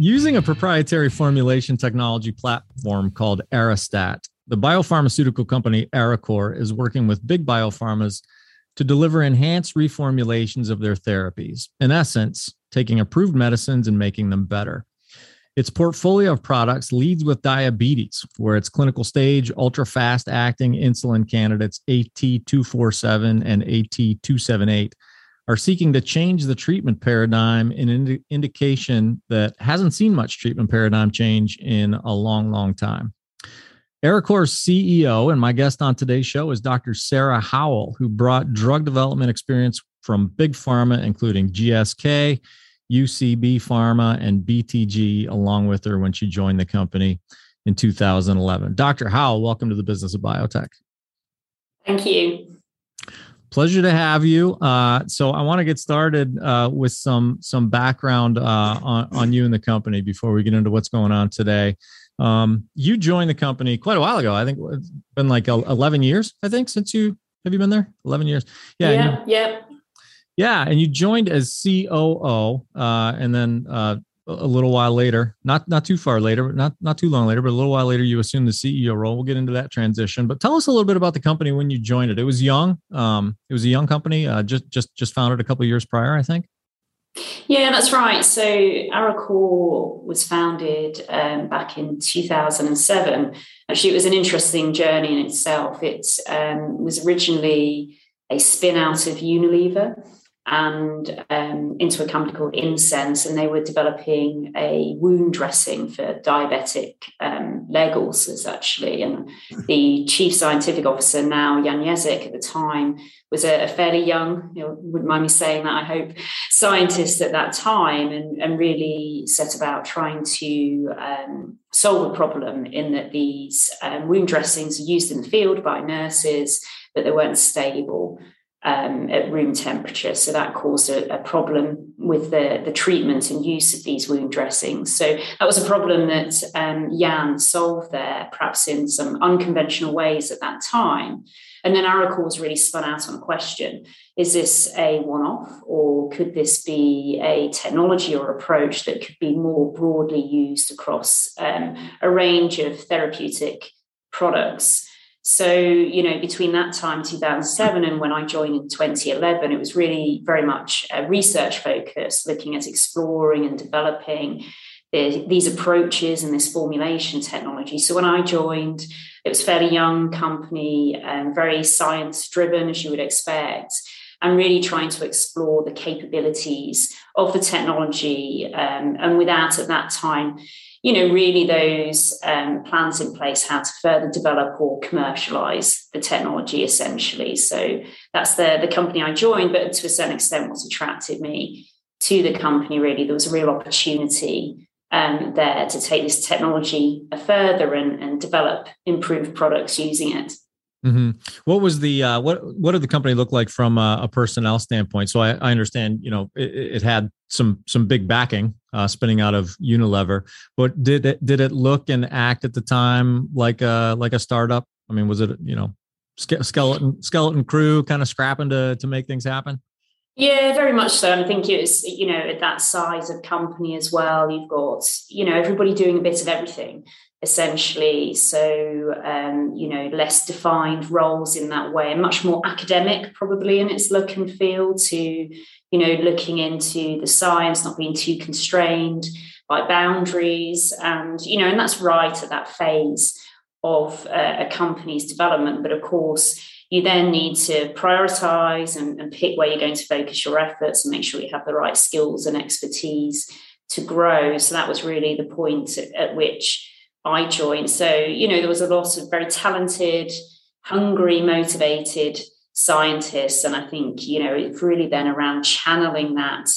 Using a proprietary formulation technology platform called Arestat, the biopharmaceutical company Arecor is working with big biopharmas to deliver enhanced reformulations of their therapies. In essence, taking approved medicines and making them better. Its portfolio of products leads with diabetes, where its clinical stage ultra fast acting insulin candidates AT247 and AT278 are seeking to change the treatment paradigm in an indication that hasn't seen much treatment paradigm change in a long, long time. Arecor's CEO and my guest on today's show is Dr. Sarah Howell, who brought drug development experience from big pharma, including GSK, UCB Pharma, and BTG, along with her when she joined the company in 2011. Dr. Howell, welcome to the business of biotech. Thank you. Pleasure to have you. Uh, so I want to get started uh, with some some background uh, on, on you and the company before we get into what's going on today. Um, you joined the company quite a while ago. I think it's been like 11 years, I think, since you have you been there? 11 years. Yeah. Yeah. You, yeah. Yeah. And you joined as COO uh, and then uh, a little while later, not not too far later, not not too long later, but a little while later, you assumed the CEO role. We'll get into that transition. But tell us a little bit about the company when you joined it. It was young. Um, it was a young company, uh, just just just founded a couple years prior, I think. Yeah, that's right. So Arecor was founded um, back in 2007. Actually, it was an interesting journey in itself. It um, was originally a spin out of Unilever and um, into a company called Insense, and they were developing a wound dressing for diabetic um, leg ulcers, actually. And the chief scientific officer, now Jan Jezek, at the time, was a, a fairly young, you know, wouldn't mind me saying that, I hope, scientist at that time, and, and really set about trying to um, solve a problem in that these um, wound dressings are used in the field by nurses, but they weren't stable um, at room temperature. So that caused a, a, problem with the, the treatment and use of these wound dressings. So that was a problem that um, Jan solved there, perhaps in some unconventional ways at that time. And then Arecor was really spun out on a question is this a one off, or could this be a technology or approach that could be more broadly used across um, a range of therapeutic products? So, you know, between that time, 2007, and when I joined in 2011, it was really very much a research focus, looking at exploring and developing the, these approaches and this formulation technology. So, when I joined, it was a fairly young company and very science driven, as you would expect, and really trying to explore the capabilities of the technology. Um, and without, at that time, you know, really those um, plans in place how to further develop or commercialize the technology essentially. So that's the, the company I joined, but to a certain extent, what attracted me to the company really, there was a real opportunity um, there to take this technology further and, and develop improved products using it. Mm-hmm. What was the uh, what what did the company look like from a, a personnel standpoint? So I, I understand, you know, it, it, had some some big backing uh, spinning out of Unilever, but did it did it look and act at the time like a like a startup? I mean, was it you know skeleton skeleton crew kind of scrapping to to make things happen? Yeah, very much so. And I think it's, you know, at that size of company as well, you've got, you know, everybody doing a bit of everything essentially. So, um, you know, less defined roles in that way, much more academic probably in its look and feel to, you know, looking into the science, not being too constrained by boundaries. And, you know, and that's right at that phase of uh, a company's development. But of course, you then need to prioritize and, and pick where you're going to focus your efforts and make sure you have the right skills and expertise to grow. So that was really the point at, at which I joined. So, you know, there was a lot of very talented, hungry, motivated scientists. And I think, you know, it's really then around channeling that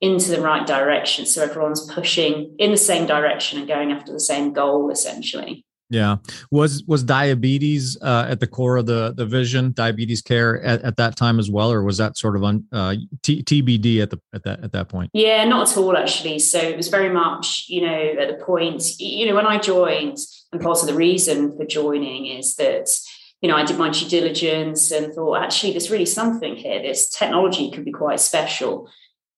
into the right direction. So everyone's pushing in the same direction and going after the same goal, essentially. Yeah. Was was diabetes uh, at the core of the the vision, diabetes care at, at that time as well, or was that sort of on uh, T- TBD at the at that at that point? Yeah, not at all actually. So it was very much, you know, at the point, you know, when I joined, and part of the reason for joining is that you know, I did my due diligence and thought, actually, there's really something here. This technology could be quite special.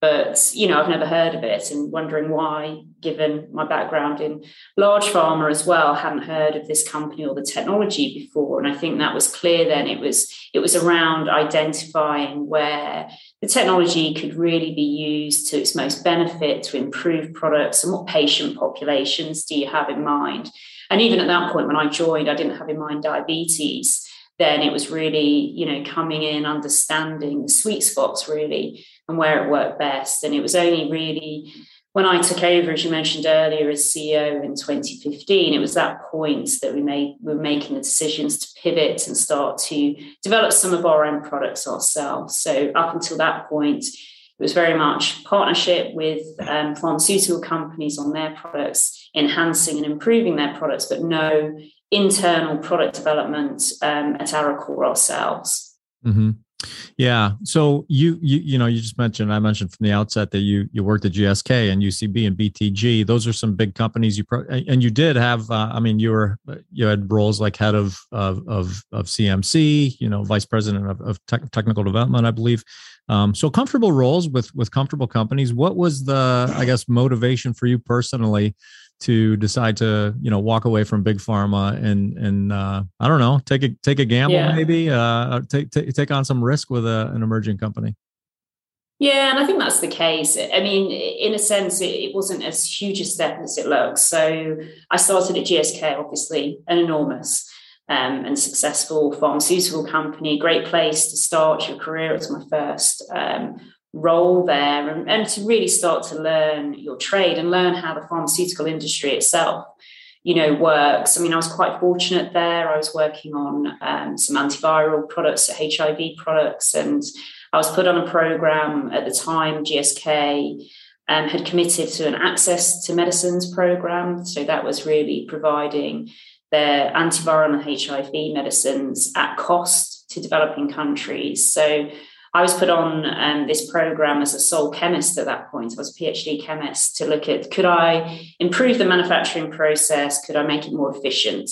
But you know i've never heard of it and wondering why given my background in large pharma as well hadn't heard of this company or the technology before. And i think that was clear then. It was it was around identifying where the technology could really be used to its most benefit to improve products and what patient populations do you have in mind? And even at that point when i joined i didn't have in mind diabetes then it was really you know coming in understanding the sweet spots really and where it worked best. And it was only really when I took over, as you mentioned earlier, as CEO in 2015, it was that point that we made we were making the decisions to pivot and start to develop some of our own products ourselves. So up until that point, it was very much partnership with um, pharmaceutical companies on their products, enhancing and improving their products, but no internal product development um, at Arecor ourselves. Mm-hmm. Yeah. So you you you know you just mentioned I mentioned from the outset that you you worked at GSK and UCB and BTG. Those are some big companies. You pro- and you did have. Uh, I mean, you were you had roles like head of of of, of CMC. You know, vice president of, of te- technical development, I believe. Um, so comfortable roles with with comfortable companies. What was the I guess motivation for you personally? To decide to you know walk away from big pharma and and uh, I don't know take a take a gamble yeah. maybe uh, take, take take on some risk with a, an emerging company. Yeah, and I think that's the case. I mean, in a sense, it, it wasn't as huge a step as it looks. So I started at GSK, obviously, an enormous um, and successful pharmaceutical company. Great place to start your career. It was my first um, role there and, and to really start to learn your trade and learn how the pharmaceutical industry itself you know works. I mean i was quite fortunate there. I was working on um, some antiviral products hiv products and i was put on a program at the time gsk um, had committed to an access to medicines program. So that was really providing their antiviral and hiv medicines at cost to developing countries. So I was put on um, this program as a sole chemist at that point. I was a PhD chemist to look at could I improve the manufacturing process? Could I make it more efficient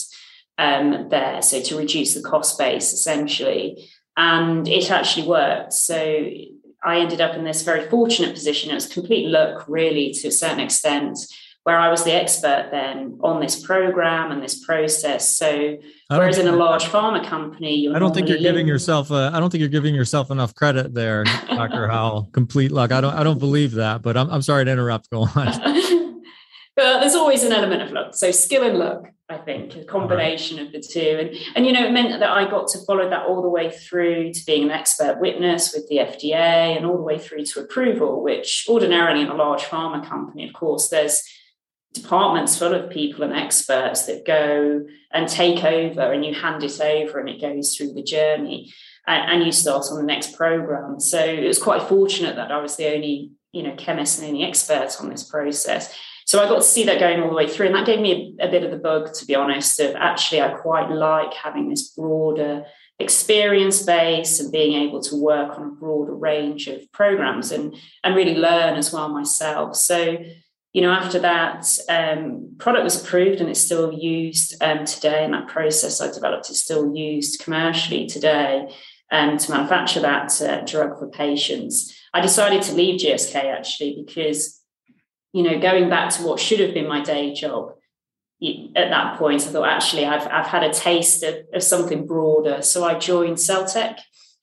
um, there? So to reduce the cost base essentially. And it actually worked. So I ended up in this very fortunate position. It was complete luck, really, to a certain extent where I was the expert then on this program and this process. So whereas in a large pharma company, I don't think you're giving yourself I don't think you're giving yourself enough credit there, Dr. Howell. Complete luck. I don't I don't believe that, but I'm I'm sorry to interrupt. Go on. but there's always an element of luck. So skill and luck, I think, a combination right. of the two. And and you know, it meant that I got to follow that all the way through to being an expert witness with the FDA and all the way through to approval, which ordinarily in a large pharma company, of course, there's departments full of people and experts that go and take over and you hand it over and it goes through the journey and, and, you start on the next program. So it was quite fortunate that i was the only you know chemist and only expert on this process. So i got to see that going all the way through and that gave me a, a bit of the bug to be honest of actually i quite like having this broader experience base and being able to work on a broader range of programs and and really learn as well myself. So you know, after that, um, product was approved and it's still used um, today. And that process I developed is still used commercially today um, to manufacture that uh, drug for patients. I decided to leave GSK actually because, you know, going back to what should have been my day job, at that point, I thought actually I've, I've had a taste of, of something broader. So I joined Celltech,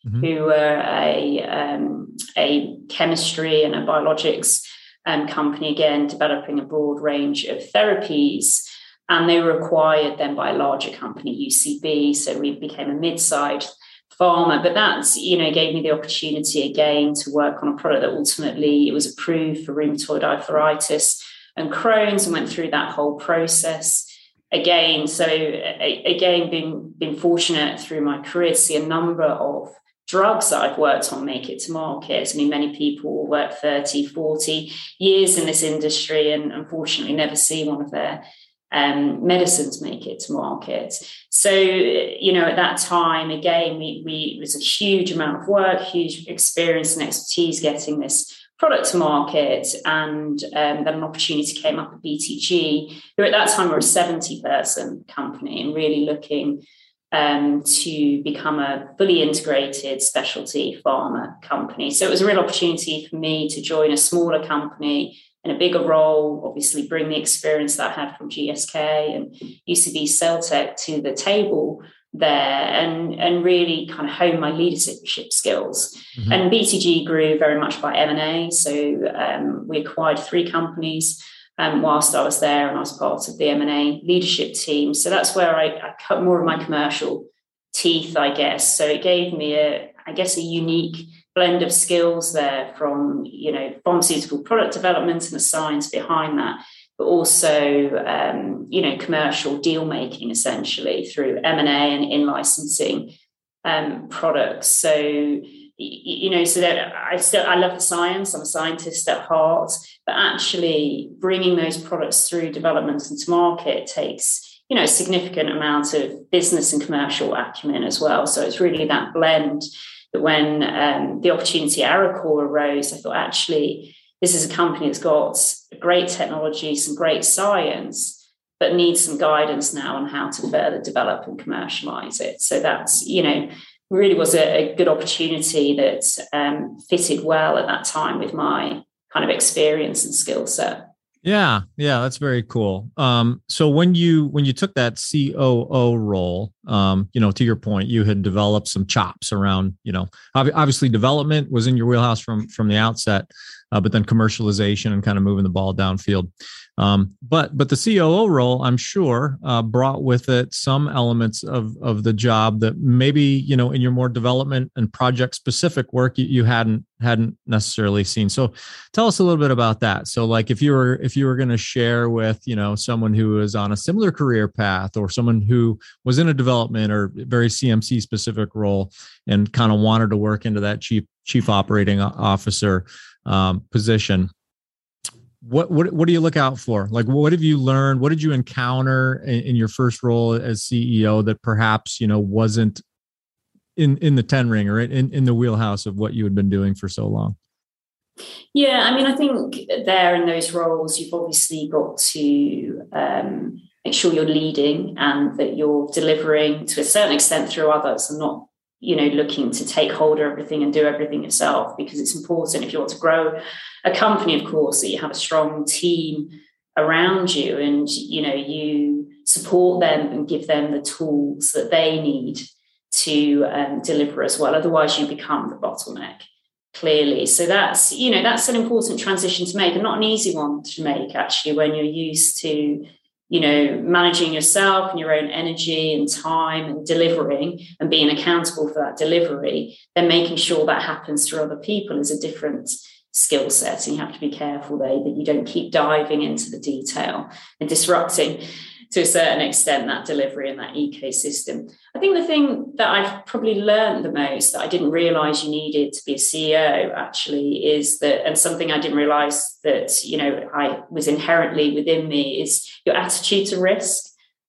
mm-hmm. who were a, um, a chemistry and a biologics um, company, again, developing a broad range of therapies. And they were acquired then by a larger company, UCB. So we became a mid-sized pharma. But that's, you know, gave me the opportunity again to work on a product that ultimately it was approved for rheumatoid arthritis and Crohn's and went through that whole process again. So again, been been fortunate through my career to see a number of drugs that I've worked on make it to market. I mean, many people work 30, 40 years in this industry and unfortunately never see one of their um, medicines make it to market. So, you know, at that time, again, we, we it was a huge amount of work, huge experience and expertise getting this product to market. And um, then an opportunity came up at BTG, who at that time were a 70 person company and really looking um, to become a fully integrated specialty pharma company. So it was a real opportunity for me to join a smaller company in a bigger role, obviously bring the experience that I had from GSK and UCB Celltech to the table there and, and really kind of hone my leadership skills. Mm-hmm. And BTG grew very much by M&A. So um, we acquired three companies um, whilst I was there and I was part of the M&A leadership team. So that's where I, I cut more of my commercial teeth, I guess. So it gave me a, I guess, a unique blend of skills there from, you know, pharmaceutical product development and the science behind that, but also, um, you know, commercial deal making essentially through M&A and in-licensing um, products. So you know so that i still i love the science i'm a scientist at heart but actually bringing those products through development into market takes you know a significant amount of business and commercial acumen as well. So it's really that blend that when um, the opportunity at Arecor arose i thought actually this is a company that's got great technology some great science but needs some guidance now on how to further develop and commercialize it. So that's you know really was a, a good opportunity that um, fitted well at that time with my kind of experience and skill set. Yeah, yeah, that's very cool. Um, so when you when you took that COO role, um, you know, to your point, you had developed some chops around, you know, obviously development was in your wheelhouse from from the outset, uh, but then commercialization and kind of moving the ball downfield. Um, but but the COO role, I'm sure, uh, brought with it some elements of of the job that maybe you know in your more development and project specific work you, you hadn't hadn't necessarily seen. So tell us a little bit about that. So like if you were if you were going to share with you know someone who is on a similar career path or someone who was in a development or very CMC specific role and kind of wanted to work into that chief chief operating officer um, position what what what do you look out for? Like, what have you learned? What did you encounter in, in, your first role as CEO that perhaps you know wasn't in in the ten ring or in in the wheelhouse of what you had been doing for so long? Yeah, I mean, I think there in those roles, you've obviously got to um, make sure you're leading and that you're delivering to a certain extent through others and not you know looking to take hold of everything and do everything yourself because it's important if you want to grow a company of course that you have a strong team around you and you know you support them and give them the tools that they need to um, deliver as well. Otherwise you become the bottleneck clearly. So that's you know that's an important transition to make and not an easy one to make actually when you're used to you know, managing yourself and your own energy and time and delivering and being accountable for that delivery, then making sure that happens through other people is a different skill set. And you have to be careful there that you don't keep diving into the detail and disrupting to a certain extent that delivery and that ecosystem. I think the thing that I've probably learned the most that I didn't realize you needed to be a CEO actually is that, and something I didn't realize that, you know, I was inherently within me is your attitude to risk.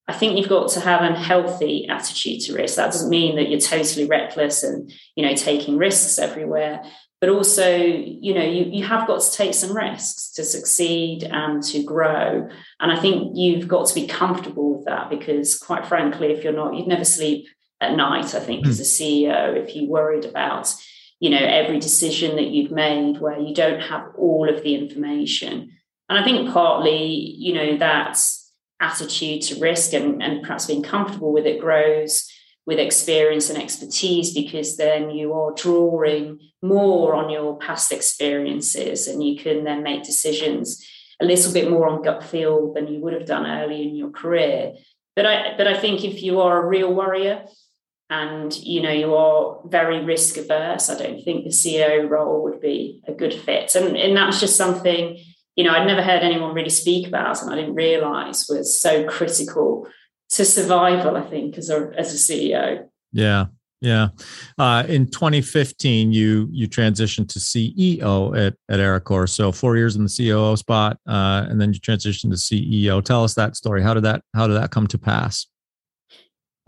I think you've got to have a healthy attitude to risk. That doesn't mean that you're totally reckless and, you know, taking risks everywhere, but also you know you, you have got to take some risks to succeed and to grow and i think you've got to be comfortable with that because quite frankly if you're not you'd never sleep at night i think mm. as a ceo if you worried about you know every decision that you've made where you don't have all of the information and i think partly you know that attitude to risk and, and perhaps being comfortable with it grows with experience and expertise because then you are drawing more on your past experiences and you can then make decisions a little bit more on gut feel than you would have done early in your career. But i but i think if you are a real warrior and you know you are very risk averse i don't think the ceo role would be a good fit. And, and that's just something you know i'd never heard anyone really speak about and i didn't realize was so critical to survival, I think, as a as a CEO. Yeah. Yeah. Uh, in 2015, you you transitioned to CEO at, at Arecor. So four years in the COO spot, uh, and then you transitioned to CEO. Tell us that story. How did that how did that come to pass?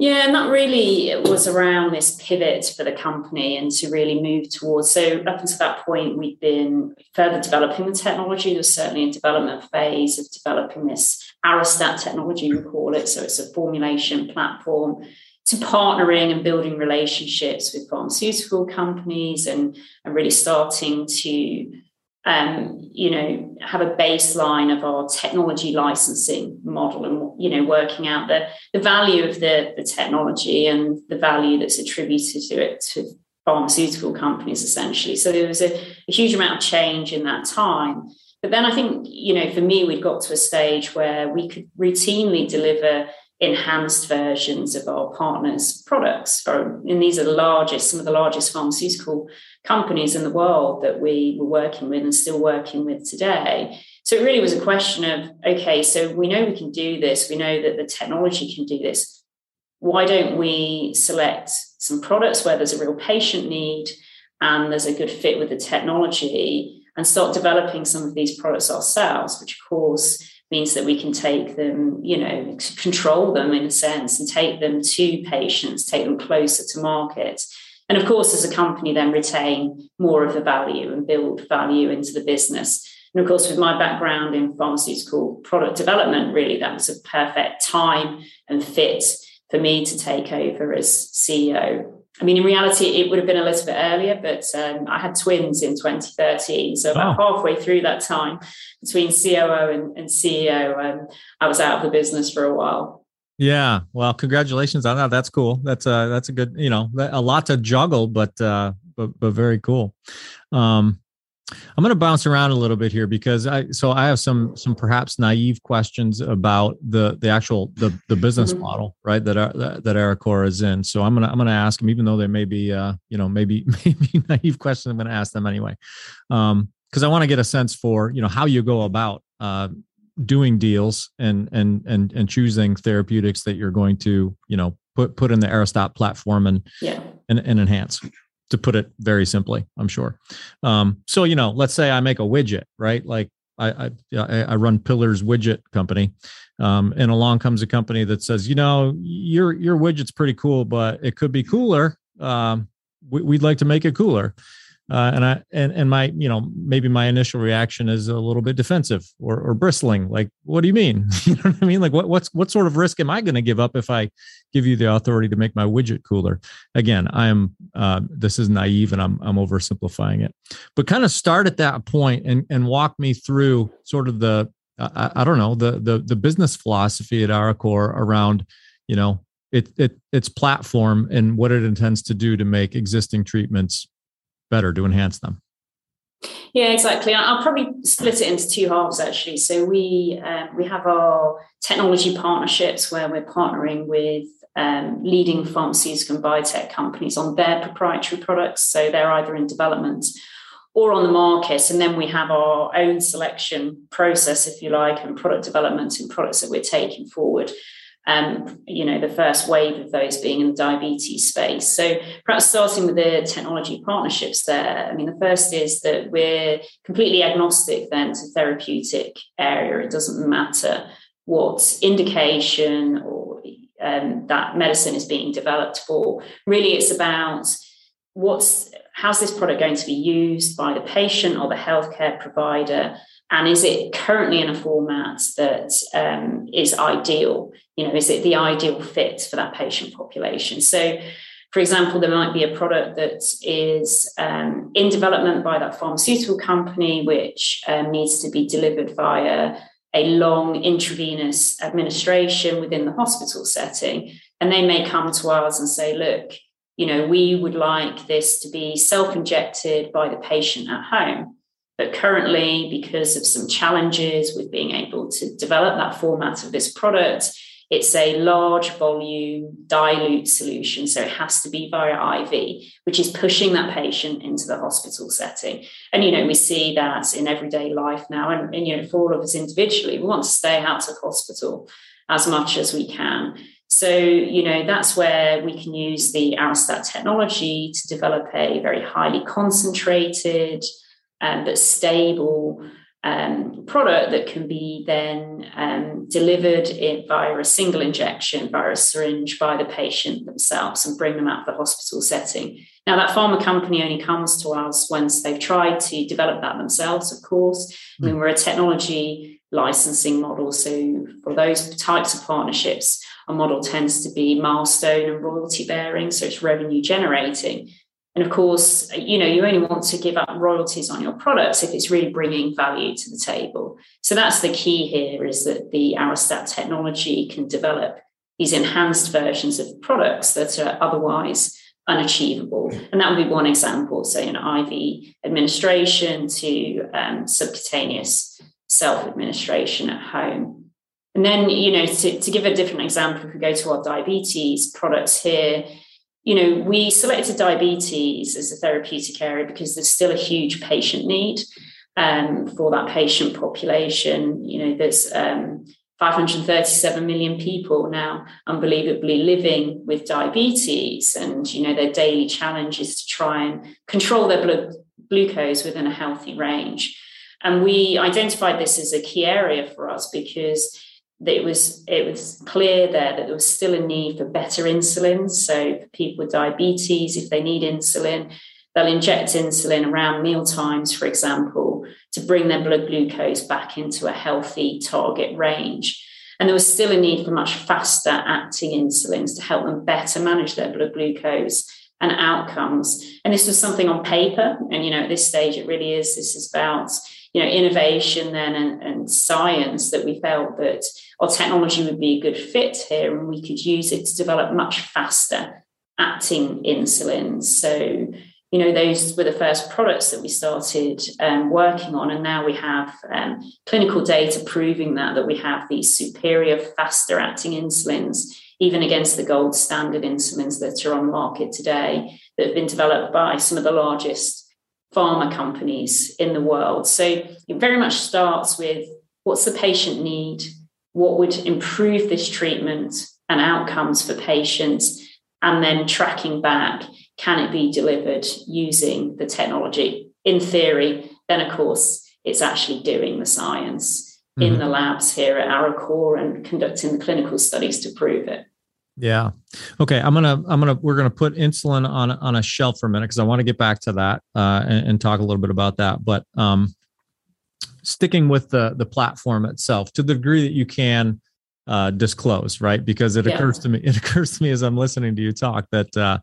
Yeah, and that really was around this pivot for the company and to really move towards. So, up until that point, we've been further developing the technology. There was certainly a development phase of developing this Arestat technology, we call it. So, it's a formulation platform to partnering and building relationships with pharmaceutical companies and, and really starting to um, you know, have a baseline of our technology licensing model and, you know, working out the, the value of the, the technology and the value that's attributed to it to pharmaceutical companies, essentially. So there was a, a huge amount of change in that time. But then I think, you know, for me, we'd got to a stage where we could routinely deliver enhanced versions of our partners' products. And these are the largest, some of the largest pharmaceutical companies in the world that we were working with and still working with today. So it really was a question of okay, so we know we can do this, we know that the technology can do this. Why don't we select some products where there's a real patient need and there's a good fit with the technology and start developing some of these products ourselves, which of course means that we can take them, you know, control them in a sense and take them to patients, take them closer to market. And of course, as a company, then retain more of the value and build value into the business. And of course, with my background in pharmaceutical product development, really that was a perfect time and fit for me to take over as CEO I mean, in reality, it would have been a little bit earlier, but um, I had twins in 2013. So about oh. halfway through that time, between COO and, and CEO, um, I was out of the business for a while. Yeah, well, congratulations on that. That's cool. That's a that's a good, you know, a lot to juggle, but uh, but but very cool. Um, I'm going to bounce around a little bit here because I so I have some some perhaps naive questions about the the actual the the business mm-hmm. model right that are, that, that Arecor is in. So I'm gonna I'm gonna ask them even though they may be uh you know maybe maybe naive questions. I'm going to ask them anyway um because I want to get a sense for you know how you go about uh doing deals and and and and choosing therapeutics that you're going to you know put put in the Arestat platform and yeah and, and enhance to put it very simply, I'm sure. Um, so, you know, let's say I make a widget, right? Like I, I, I run Pillars Widget Company, um, and along comes a company that says, you know, your your widget's pretty cool, but it could be cooler. Um, we, would like to make it cooler. Uh, and I and and my you know maybe my initial reaction is a little bit defensive or, or bristling. Like, what do you mean? you know what I mean? Like, what what's what sort of risk am I going to give up if I give you the authority to make my widget cooler? Again, I am uh, this is naive and I'm I'm oversimplifying it. But kind of start at that point and and walk me through sort of the I, I don't know the the the business philosophy at Arecor around you know it, it its platform and what it intends to do to make existing treatments better to enhance them? Yeah, exactly. I'll probably split it into two halves actually. So we um, we have our technology partnerships where we're partnering with um, leading pharmaceutical and biotech companies on their proprietary products. So they're either in development or on the market. And then we have our own selection process, if you like, and product development and products that we're taking forward um, you know, the first wave of those being in the diabetes space. So perhaps starting with the technology partnerships there. I mean, the first is that we're completely agnostic then to therapeutic area. It doesn't matter what indication or um, that medicine is being developed for. Really, it's about what's how's this product going to be used by the patient or the healthcare provider and is it currently in a format that um, is ideal? You know is it the ideal fit for that patient population? So for example there might be a product that is um, in development by that pharmaceutical company which um, needs to be delivered via a long intravenous administration within the hospital setting. And they may come to us and say look you know we would like this to be self-injected by the patient at home but currently, because of some challenges with being able to develop that format of this product, it's a large volume dilute solution. So it has to be via IV, which is pushing that patient into the hospital setting. And, you know, we see that in everyday life now. And, and you know, for all of us individually, we want to stay out of hospital as much as we can. So, you know, that's where we can use the Arestat technology to develop a very highly concentrated, um, but stable um, product that can be then um, delivered in, via a single injection, via a syringe, by the patient themselves and bring them out of the hospital setting. Now, that pharma company only comes to us once they've tried to develop that themselves, of course. I mean, we're a technology licensing model. So, for those types of partnerships, our model tends to be milestone and royalty bearing, so it's revenue generating. And of course, you know, you only want to give up royalties on your products if it's really bringing value to the table. So that's the key here is that the Arestat technology can develop these enhanced versions of products that are otherwise unachievable. And that would be one example, say an IV administration to um, subcutaneous self administration at home. And then, you know, to, to give a different example, if we go to our diabetes products here, you know, we selected diabetes as a therapeutic area because there's still a huge patient need um, for that patient population. You know, there's um, 537 million people now unbelievably living with diabetes and you know their daily challenge is to try and control their blood glucose within a healthy range and we identified this as a key area for us because it was it was clear there that there was still a need for better insulin so for people with diabetes if they need insulin they'll inject insulin around meal times for example to bring their blood glucose back into a healthy target range. And there was still a need for much faster acting insulins to help them better manage their blood glucose and outcomes. And this was something on paper. And, you know, at this stage, it really is. This is about, you know, innovation then and, and science that we felt that our technology would be a good fit here and we could use it to develop much faster acting insulins. So, you know, those were the first products that we started um, working on, and now we have um, clinical data proving that that we have these superior, faster acting insulins, even against the gold standard insulins that are on the market today, that have been developed by some of the largest pharma companies in the world. So it very much starts with what's the patient need, what would improve this treatment and outcomes for patients, and then tracking back can it be delivered using the technology? In theory, then of course, it's actually doing the science mm-hmm. in the labs here at Arecor and conducting the clinical studies to prove it. Yeah. Okay. I'm gonna. I'm gonna. We're gonna put insulin on on a shelf for a minute because I want to get back to that uh, and, and, talk a little bit about that. But um, sticking with the the platform itself, to the degree that you can uh, disclose, right? Because it yeah. occurs to me. It occurs to me as I'm listening to you talk that uh,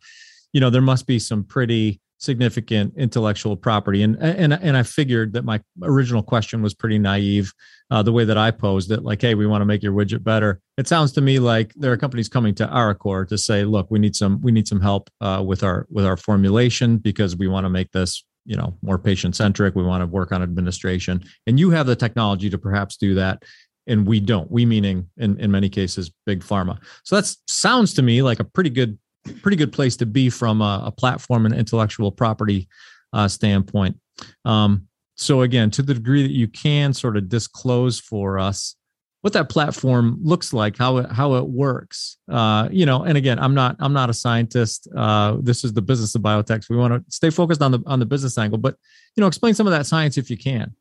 you know there must be some pretty significant intellectual property and and and I figured that my original question was pretty naive uh, the way that I posed it like hey we want to make your widget better it sounds to me like there are companies coming to Arecor to say look we need some we need some help uh, with our with our formulation because we want to make this you know more patient centric we want to work on administration. And you have the technology to perhaps do that and we don't. We meaning in in many cases big pharma. So that sounds to me like a pretty good pretty good place to be from a, a platform and intellectual property uh, standpoint. Um, so again, to the degree that you can sort of disclose for us what that platform looks like, how it how it works, uh, you know. And again, I'm not I'm not a scientist. Uh, this is the business of biotech. So we want to stay focused on the on the business angle, but you know, explain some of that science if you can.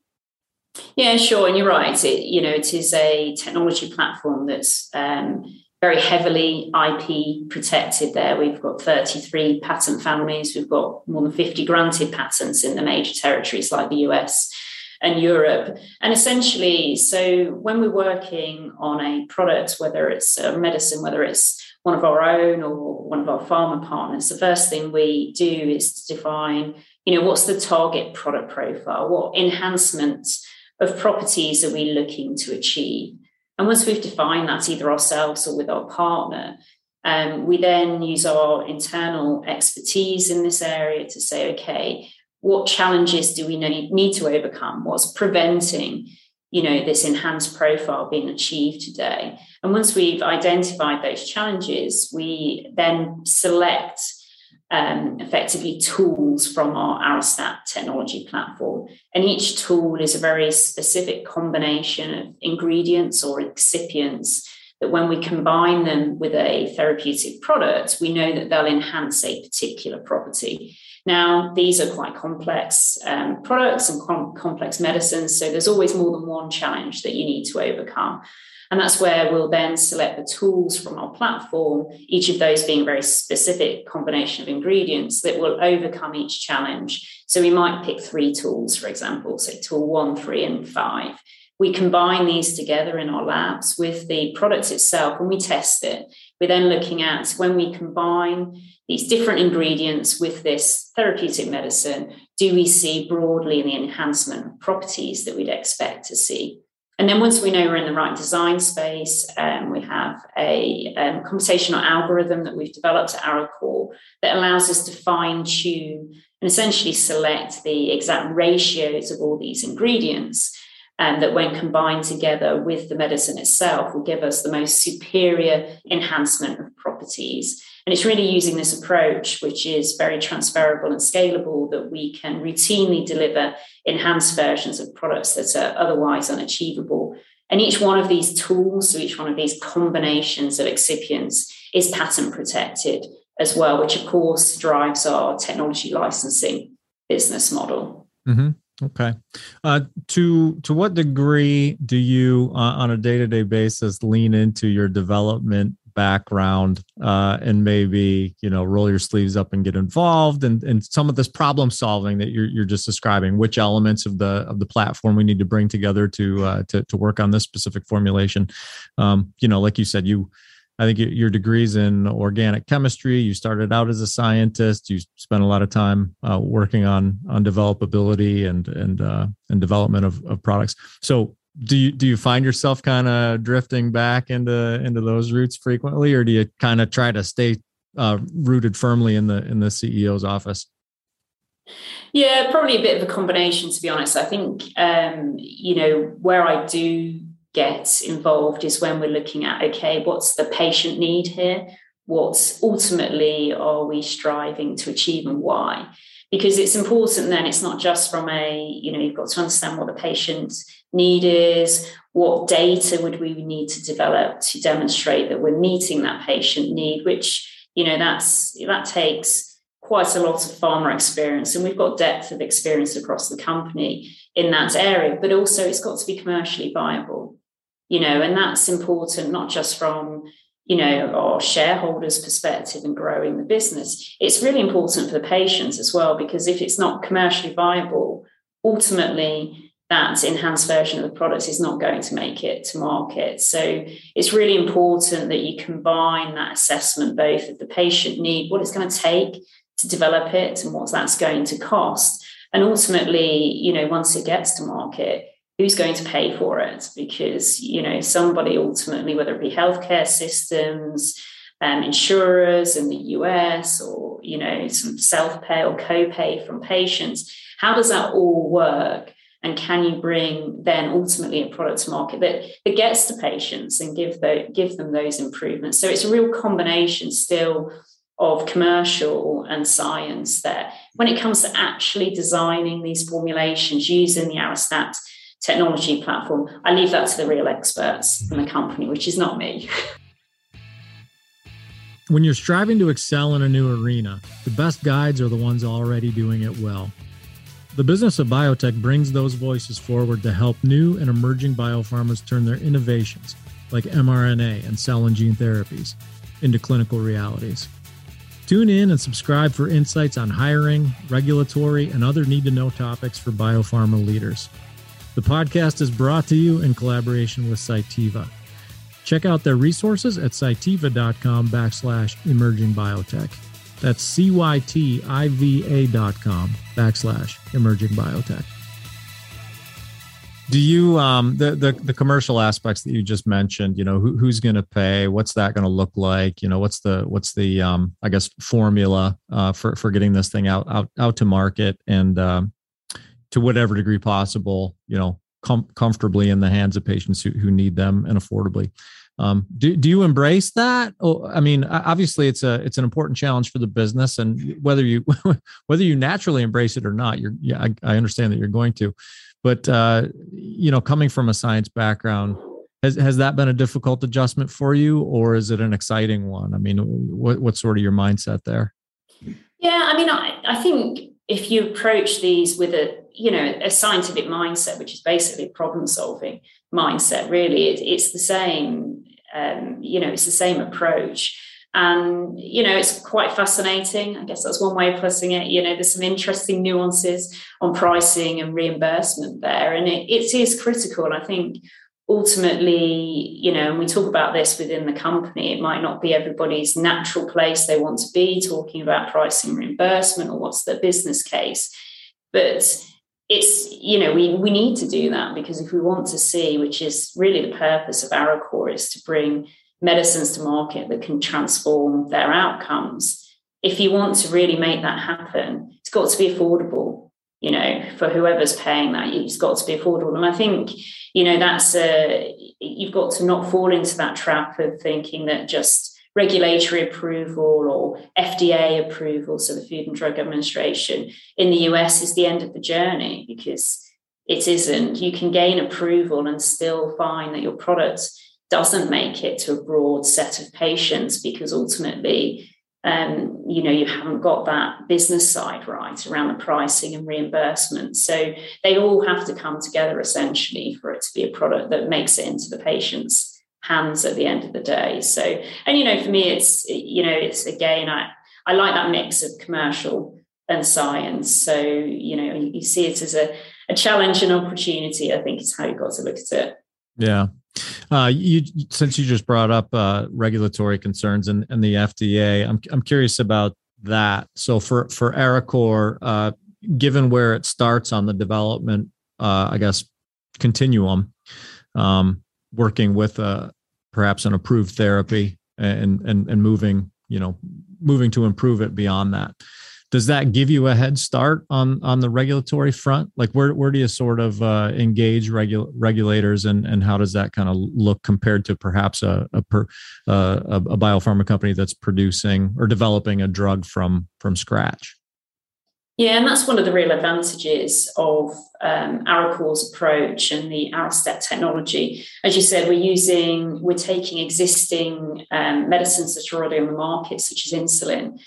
Yeah, sure. And you're right. It, you know, it is a technology platform that's um, very heavily IP protected there. We've got 33 patent families. We've got more than 50 granted patents in the major territories like the US and Europe. And essentially, so when we're working on a product, whether it's a medicine, whether it's one of our own or one of our pharma partners, the first thing we do is to define, you know, what's the target product profile? What enhancements of properties are we looking to achieve? And once we've defined that either ourselves or with our partner, um, we then use our internal expertise in this area to say, okay, what challenges do we need to overcome? What's preventing, you know, this enhanced profile being achieved today? And once we've identified those challenges, we then select um, effectively tools from our Arestat technology platform. And each tool is a very specific combination of ingredients or excipients that when we combine them with a therapeutic product, we know that they'll enhance a particular property. Now, these are quite complex um, products and com- complex medicines, so there's always more than one challenge that you need to overcome. And that's where we'll then select the tools from our platform, each of those being a very specific combination of ingredients that will overcome each challenge. So we might pick three tools, for example, say tool one, three, and five. we combine these together in our labs with the product itself and we test it. We're then looking at when we combine these different ingredients with this therapeutic medicine, do we see broadly the enhancement properties that we'd expect to see? And then once we know we're in the right design space, um, we have a um, conversational algorithm that we've developed at Arecor that allows us to fine tune and essentially select the exact ratios of all these ingredients and that when combined together with the medicine itself will give us the most superior enhancement of properties. And it's really using this approach, which is very transferable and scalable, that we can routinely deliver enhanced versions of products that are otherwise unachievable. And each one of these tools, so each one of these combinations of excipients is patent protected as well, which of course drives our technology licensing business model. Mm-hmm. Okay. Uh, to to what degree do you, uh, on a day to day basis, lean into your development background uh, and maybe you know roll your sleeves up and get involved and and some of this problem solving that you're you're just describing? Which elements of the of the platform we need to bring together to uh, to to work on this specific formulation? Um, you know, like you said, you I think your degrees in organic chemistry. You started out as a scientist. You spent a lot of time uh, working on on developability and and uh, and development of, of products. So do you do you find yourself kind of drifting back into into those roots frequently, or do you kind of try to stay uh, rooted firmly in the in the CEO's office? Yeah, probably a bit of a combination. To be honest, I think um, you know where I do get involved is when we're looking at okay, what's the patient need here? What ultimately are we striving to achieve and why? Because it's important then, it's not just from a, you know, you've got to understand what the patient's need is, what data would we need to develop to demonstrate that we're meeting that patient need, which, you know, that's that takes quite a lot of pharma experience. And we've got depth of experience across the company in that area but also it's got to be commercially viable you know, and that's important not just from you know our shareholders perspective and growing the business. It's really important for the patients as well because if it's not commercially viable ultimately that enhanced version of the product is not going to make it to market. So it's really important that you combine that assessment both of the patient need what it's going to take to develop it and what that's going to cost. And ultimately you know once it gets to market who's going to pay for it? Because you know somebody ultimately whether it be healthcare systems um, insurers in the us or you know some self-pay or co-pay from patients how does that all work and can you bring then ultimately a product to market that, that gets to patients and give, the, give them those improvements so it's a real combination still of commercial and science there when it comes to actually designing these formulations using the Arestat technology platform. I leave that to the real experts in the company, which is not me. When you're striving to excel in a new arena, the best guides are the ones already doing it well. The business of biotech brings those voices forward to help new and emerging biopharmas turn their innovations, like mRNA and cell and gene therapies, into clinical realities. Tune in and subscribe for insights on hiring, regulatory, and other need to know topics for biopharma leaders. The podcast is brought to you in collaboration with Cytiva. Check out their resources at cytiva.com backslash emerging biotech. That's C-Y-T-I-V-A dot com backslash emerging biotech. Do you um the, the the commercial aspects that you just mentioned, you know, who, who's going to pay? What's that going to look like? You know, what's the what's the um I guess formula uh, for for getting this thing out out out to market and um, to whatever degree possible, you know, com- comfortably in the hands of patients who, who need them and affordably. Um, do, do you embrace that? Oh, I mean, obviously it's a, it's an important challenge for the business and whether you, whether you naturally embrace it or not, you're, yeah, I, I understand that you're going to, but, uh, you know, coming from a science background, has, has that been a difficult adjustment for you or is it an exciting one? I mean, what, what's sort of your mindset there? Yeah, I mean, I, I think if you approach these with a you know a scientific mindset which is basically problem solving mindset really it, it's the same um, you know it's the same approach And, you know, it's quite fascinating. I guess that's one way of putting it. You know, there's some interesting nuances on pricing and reimbursement there. And it, it is critical. I think ultimately, you know, and we talk about this within the company, it might not be everybody's natural place they want to be talking about pricing reimbursement or what's their business case. But it's, you know, we, we need to do that because if we want to see, which is really the purpose of Arecor, is to bring medicines to market that can transform their outcomes. If you want to really make that happen, it's got to be affordable, you know, for whoever's paying that, it's got to be affordable. And I think, you know, that's a, you've got to not fall into that trap of thinking that just regulatory approval or FDA approval, so the Food and Drug Administration in the US is the end of the journey because it isn't. You can gain approval and still find that your product doesn't make it to a broad set of patients because ultimately um, you know you haven't got that business side right around the pricing and reimbursement so they all have to come together essentially for it to be a product that makes it into the patient's hands at the end of the day. So and you know for me it's you know it's again i i like that mix of commercial and science. So you know you see it as a, a challenge and opportunity i think is how you've got to look at it. Yeah. Uh, you since you just brought up uh, regulatory concerns and, and the FDA, I'm I'm curious about that. So for for Arecor, uh, given where it starts on the development, uh, I guess continuum, um, working with uh, perhaps an approved therapy and and and moving, you know, moving to improve it beyond that. Does that give you a head start on on the regulatory front? Like where where do you sort of uh, engage regu- regulators and and how does that kind of look compared to perhaps a a, per, uh, a a biopharma company that's producing or developing a drug from from scratch yeah, and that's one of the real advantages of um, approach and the Arestat technology. As you said, we're using, we're taking existing um, medicines that are already on the market, such as insulin,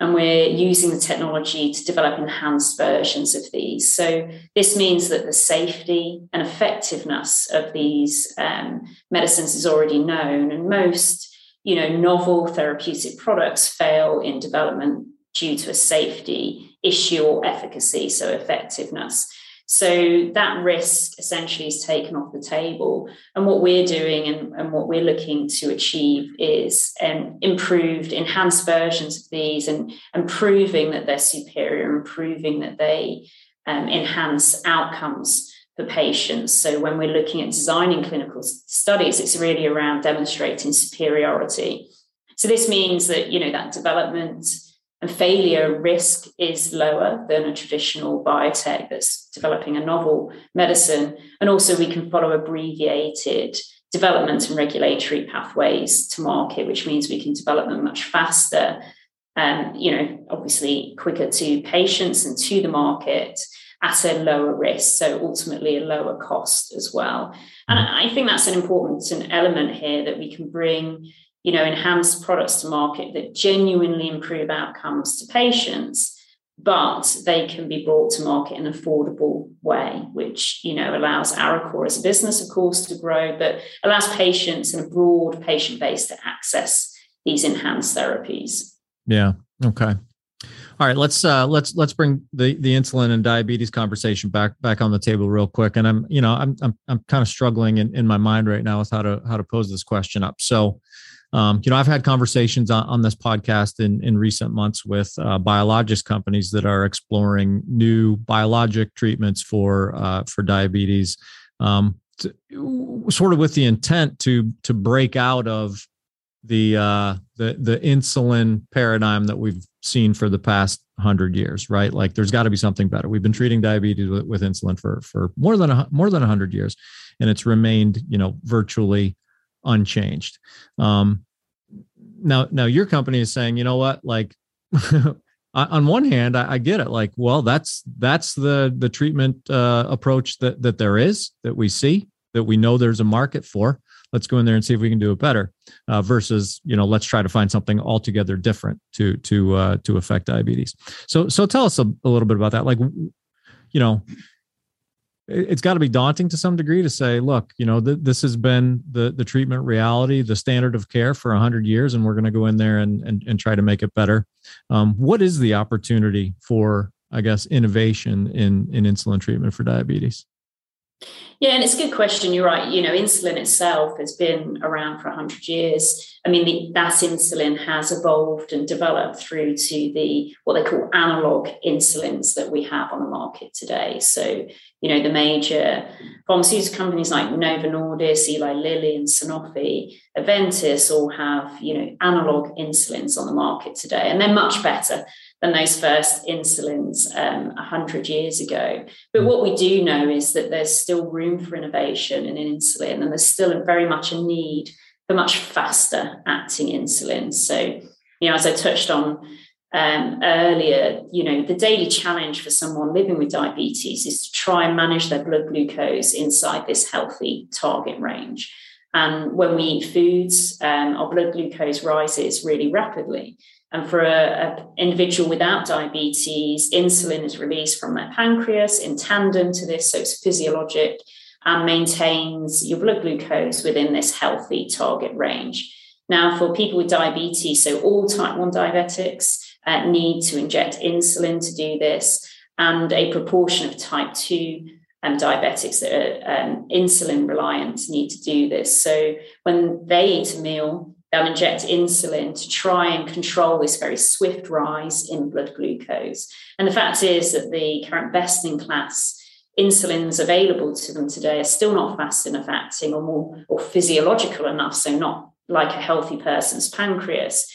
and we're using the technology to develop enhanced versions of these. So this means that the safety and effectiveness of these um, medicines is already known, and most, you know, novel therapeutic products fail in development due to a safety issue or efficacy, so effectiveness. So that risk essentially is taken off the table. And what we're doing and, and what we're looking to achieve is um, improved, enhanced versions of these and, and proving that they're superior and proving that they um, enhance outcomes for patients. So when we're looking at designing clinical studies, it's really around demonstrating superiority. So this means that, you know, that development and failure risk is lower than a traditional biotech that's developing a novel medicine. And also, we can follow abbreviated development and regulatory pathways to market, which means we can develop them much faster and, you know, obviously quicker to patients and to the market at a lower risk. So ultimately, a lower cost as well. And I think that's an important element here that we can bring you know, enhance products to market that genuinely improve outcomes to patients, but they can be brought to market in an affordable way, which, you know, allows Arecor as a business, of course, to grow, but allows patients and a broad patient base to access these enhanced therapies. Yeah. Okay. All right, let's uh, let's let's bring the the insulin and diabetes conversation back back on the table real quick. And I'm you know I'm I'm I'm kind of struggling in, in my mind right now with how to how to pose this question up. So, um, you know, I've had conversations on, on this podcast in, in recent months with uh, biologics companies that are exploring new biologic treatments for uh, for diabetes, um, to, sort of with the intent to to break out of the uh, the the insulin paradigm that we've seen for the past hundred years, right? Like, there's got to be something better. We've been treating diabetes with, with insulin for for more than a, more than hundred years, and it's remained, you know, virtually unchanged. Um, now, now your company is saying, you know what, like on one hand, I, I, get it. Like, well, that's that's the the treatment uh, approach that that there is that we see that we know there's a market for. Let's go in there and see if we can do it better. Uh, versus, you know, let's try to find something altogether different to to uh, to affect diabetes. So so tell us a, a little bit about that. Like, you know, it's got to be daunting to some degree to say, look, you know, th- this has been the the treatment reality, the standard of care for hundred years, and we're going to go in there and, and and try to make it better. Um, what is the opportunity for, I guess, innovation in in insulin treatment for diabetes? Yeah, and it's a good question. You're right. You know, insulin itself has been around for 100 years. I mean, the, that insulin has evolved and developed through to the what they call analog insulins that we have on the market today. So, you know, the major pharmaceutical companies like Novo Nordisk, Eli Lilly, and Sanofi, Aventis all have, you know, analog insulins on the market today, and they're much better than those first insulins um, 100 years ago. But what we do know is that there's still room for innovation in insulin, and there's still very much a need for much faster acting insulin. So, you know, as I touched on um, earlier, you know, the daily challenge for someone living with diabetes is to try and manage their blood glucose inside this healthy target range. And when we eat foods, um, our blood glucose rises really rapidly. And for an individual without diabetes, insulin is released from their pancreas in tandem to this, so it's physiologic and maintains your blood glucose within this healthy target range. Now, for people with diabetes, so all type 1 diabetics uh, need to inject insulin to do this, and a proportion of type 2 um, diabetics that are um, insulin reliant need to do this. So when they eat a meal, they'll inject insulin to try and control this very swift rise in blood glucose. And the fact is that the current best in class insulins available to them today are still not fast enough acting or more or physiological enough, so not like a healthy person's pancreas,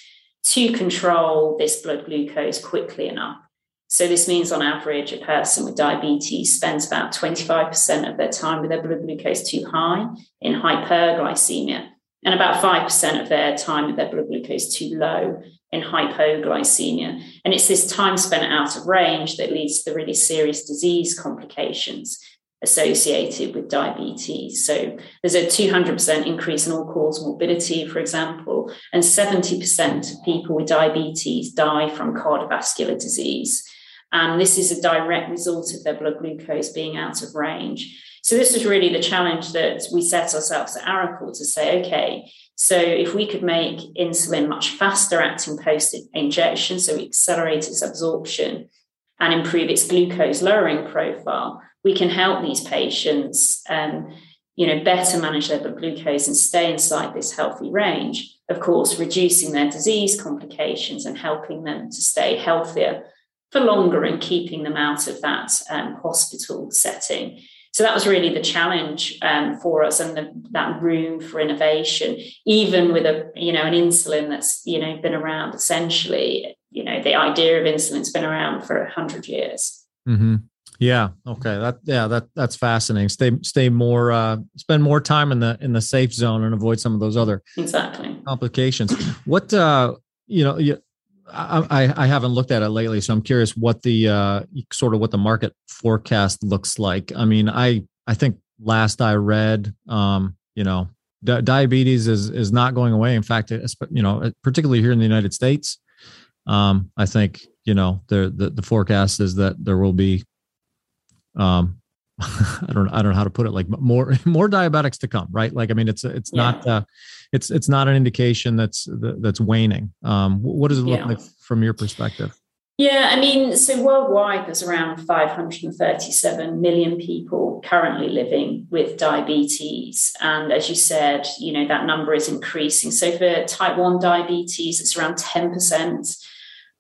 to control this blood glucose quickly enough. So this means on average, a person with diabetes spends about 25% of their time with their blood glucose too high in hyperglycemia and about 5% of their time their blood glucose is too low in hypoglycemia. And it's this time spent out of range that leads to the really serious disease complications associated with diabetes. So there's a 200% increase in all cause morbidity, for example, and 70% of people with diabetes die from cardiovascular disease. And this is a direct result of their blood glucose being out of range. So this was really the challenge that we set ourselves at Arecor to say, okay, so if we could make insulin much faster acting post injection, so we accelerate its absorption and improve its glucose lowering profile, we can help these patients, um, you know, better manage their blood glucose and stay inside this healthy range. Of course, reducing their disease complications and helping them to stay healthier for longer and keeping them out of that um, hospital setting so that was really the challenge um, for us and the, that room for innovation. Even with a you know an insulin that's you know been around essentially you know the idea of insulin's been around for a 100 years. Mm-hmm. yeah. Okay. That yeah that that's fascinating. Stay stay more uh spend more time in the in the safe zone and avoid some of those other exactly. complications. What uh you know you, I, I haven't looked at it lately, so I'm curious what the uh, sort of what the market forecast looks like. I mean, I I think last I read, um, you know, di- diabetes is is not going away. In fact, it, you know, particularly here in the United States, um, I think you know the, the the forecast is that there will be, um, I don't I don't know how to put it, like more more diabetics to come, right? Like, I mean, it's it's yeah. not. Uh, it's it's not an indication that's that's waning. Um, what does it look yeah. like from your perspective? Yeah, I mean, so worldwide, there's around 537 million people currently living with diabetes. And as you said, you know, that number is increasing. So for type 1 diabetes, it's around 10%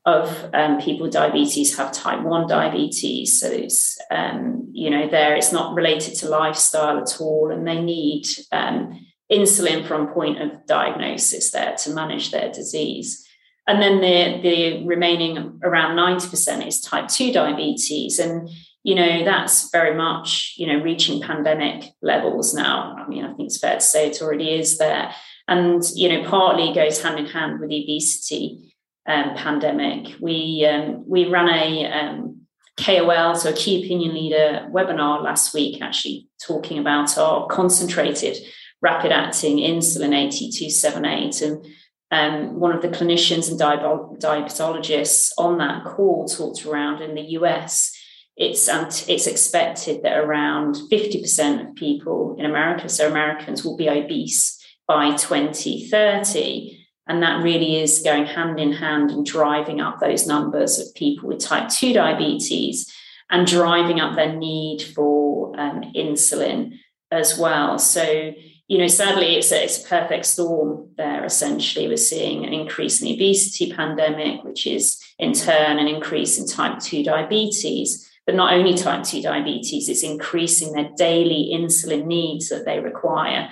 of um, people with diabetes have type 1 diabetes. So it's, um, you know, there it's not related to lifestyle at all. And they need um, insulin from point of diagnosis there to manage their disease. And then the, the remaining around 90% is type 2 diabetes. And, you know, that's very much, you know, reaching pandemic levels now. I mean, I think it's fair to say it already is there. And, you know, partly goes hand in hand with the obesity um, pandemic. We, um, we ran a um, KOL, so a key opinion leader webinar last week, actually talking about our concentrated rapid acting insulin AT278. And um, one of the clinicians and diabetologists on that call talked around in the US it's it's expected that around 50% of people in America, so Americans, will be obese by 2030. And that really is going hand in hand and driving up those numbers of people with type 2 diabetes and driving up their need for um, insulin as well. So, you know, sadly, it's a, it's a perfect storm there, essentially. We're seeing an increase in the obesity pandemic, which is in turn an increase in type 2 diabetes. But not only type 2 diabetes, it's increasing their daily insulin needs that they require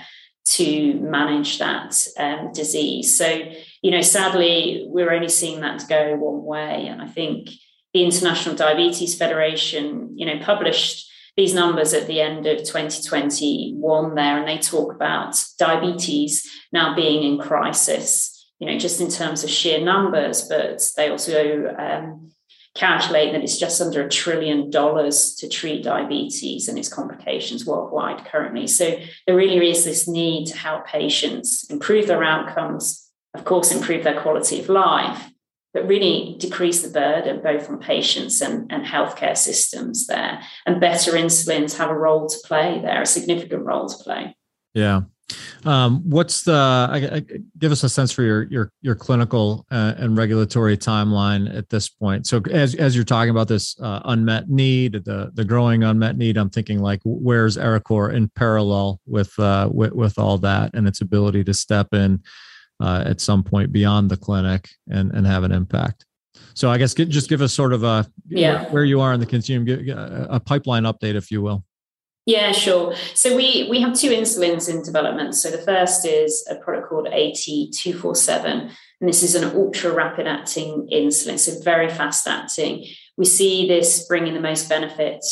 to manage that um, disease. So, you know, sadly, we're only seeing that go one way. And I think the International Diabetes Federation, you know, published these numbers at the end of 2021 there, and they talk about diabetes now being in crisis, you know, just in terms of sheer numbers, but they also um, calculate that it's just under a trillion dollars to treat diabetes and its complications worldwide currently. So there really is this need to help patients improve their outcomes, of course, improve their quality of life, but really decrease the burden both on patients and, and healthcare systems there. And better insulins have a role to play there, a significant role to play. Yeah. Um, what's the I, I, give us a sense for your your your clinical uh, and regulatory timeline at this point? So as as you're talking about this uh, unmet need, the the growing unmet need, I'm thinking like where's Arecor in parallel with uh, with, with all that and its ability to step in uh, at some point beyond the clinic and and have an impact. So I guess get, just give us sort of a yeah. where, where you are in the continuum, a pipeline update, if you will. Yeah, sure. So we we have two insulins in development. So the first is a product called AT247, and this is an ultra rapid acting insulin, so very fast acting. We see this bringing the most benefit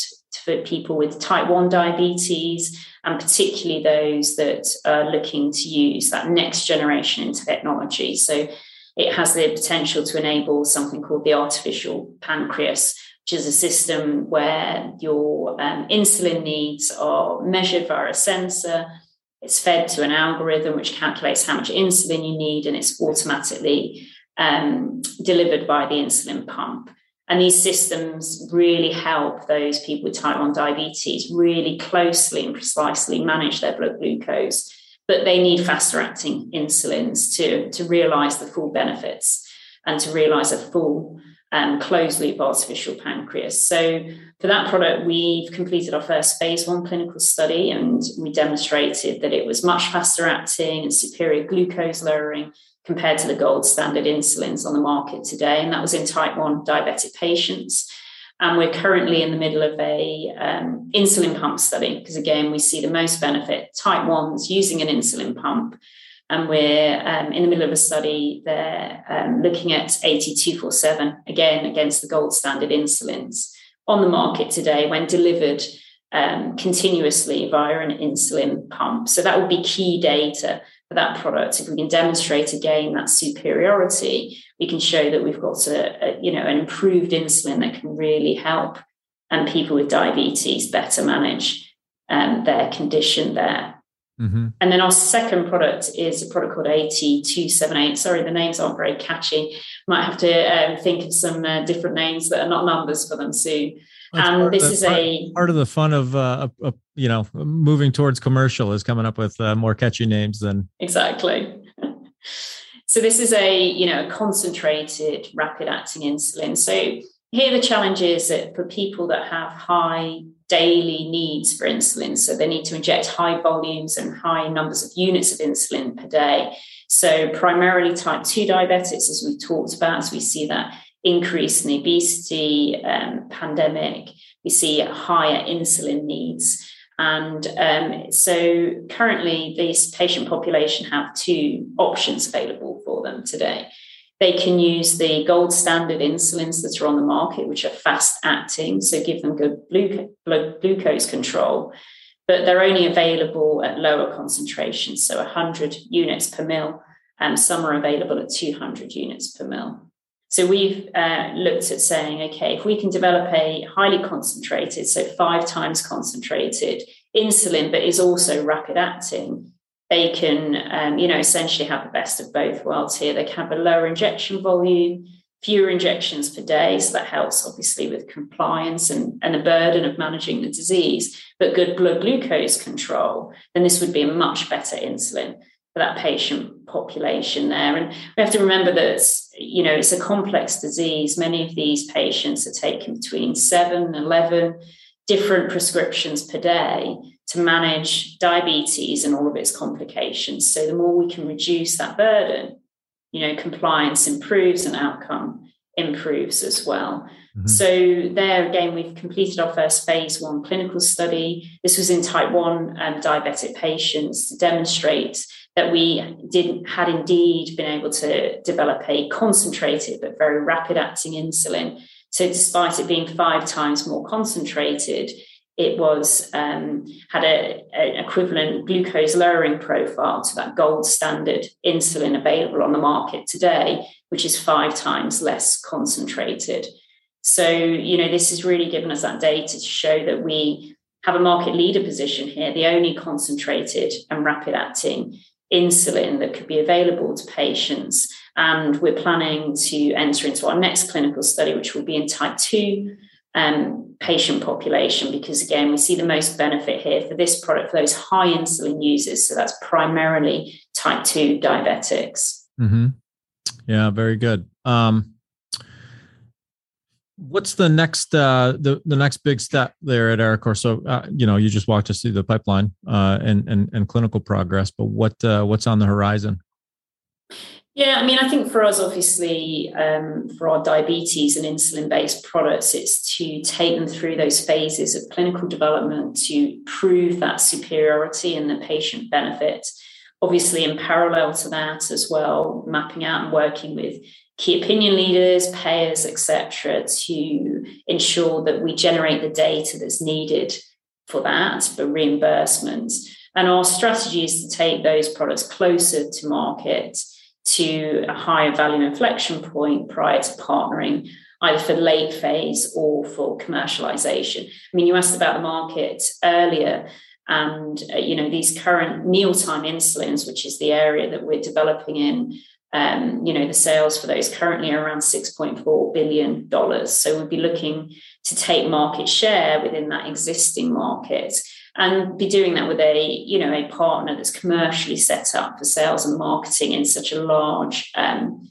for people with type 1 diabetes and particularly those that are looking to use that next generation in technology. So it has the potential to enable something called the artificial pancreas, which is a system where your um, insulin needs are measured via a sensor. It's fed to an algorithm which calculates how much insulin you need, and it's automatically um, delivered by the insulin pump. And these systems really help those people with type 1 diabetes really closely and precisely manage their blood glucose. But they need faster acting insulins to, to realize the full benefits and to realize a full um, closed loop artificial pancreas. So for that product, we've completed our first phase one clinical study and we demonstrated that it was much faster acting and superior glucose lowering compared to the gold standard insulins on the market today. And that was in type 1 diabetic patients. And we're currently in the middle of a um, insulin pump study because again, we see the most benefit type 1s using an insulin pump and we're um, in the middle of a study there um, looking at AT247, again, against the gold standard insulins on the market today when delivered um, continuously via an insulin pump. So that would be key data that product. If we can demonstrate again that superiority, we can show that we've got a, a you know an improved insulin that can really help and people with diabetes better manage um, their condition there. Mm-hmm. And then our second product is a product called AT278. Sorry, the names aren't very catchy. Might have to um, think of some uh, different names that are not numbers for them soon. And this is part, a part of the fun of uh, you know moving towards commercial is coming up with uh, more catchy names than exactly. so this is a you know a concentrated rapid acting insulin. So here the challenge is that for people that have high daily needs for insulin. So they need to inject high volumes and high numbers of units of insulin per day. So primarily type 2 diabetics, as we talked about, as we see that increase in obesity um, pandemic, we see higher insulin needs. And um, so currently, this patient population have two options available for them today. They can use the gold standard insulins that are on the market, which are fast acting, so give them good glucose control, but they're only available at lower concentrations, so 100 units per mil, and some are available at 200 units per mil. So we've uh, looked at saying, okay, if we can develop a highly concentrated, so five times concentrated insulin, but is also rapid acting, they can, um, you know, essentially have the best of both worlds here. They can have a lower injection volume, fewer injections per day. So that helps obviously with compliance and, and the burden of managing the disease, but good blood glucose control, then this would be a much better insulin for that patient population there. And we have to remember that, you know, it's a complex disease. Many of these patients are taking between seven and 11 different prescriptions per day to manage diabetes and all of its complications. So the more we can reduce that burden, you know, compliance improves and outcome improves as well. Mm-hmm. So there again, we've completed our first phase one clinical study. This was in type one um, diabetic patients to demonstrate that we did had indeed been able to develop a concentrated but very rapid acting insulin. So despite it being five times more concentrated, it was um, had a, an equivalent glucose lowering profile to that gold standard insulin available on the market today, which is five times less concentrated. So, you know, this has really given us that data to show that we have a market leader position here, the only concentrated and rapid acting insulin that could be available to patients. And we're planning to enter into our next clinical study, which will be in type 2 um, patient population because again we see the most benefit here for this product for those high insulin users so that's primarily type 2 diabetics mm-hmm. yeah very good um, what's the next uh, the, the next big step there at Arecor? So uh, you know you just walked us through the pipeline uh, and, and and clinical progress, but what uh, what's on the horizon? Yeah, I mean, I think for us, obviously, um, for our diabetes and insulin based products, it's to take them through those phases of clinical development to prove that superiority and the patient benefit. Obviously, in parallel to that as well, mapping out and working with key opinion leaders, payers, etc., to ensure that we generate the data that's needed for that, for reimbursement. And our strategy is to take those products closer to market to a higher value inflection point prior to partnering, either for late phase or for commercialization. I mean, you asked about the market earlier, and uh, you know these current mealtime insulins, which is the area that we're developing in. Um, you know the sales for those currently are around 6.4 billion dollars. So we'd be looking to take market share within that existing market and be doing that with a you know a partner that's commercially set up for sales and marketing in such a large um,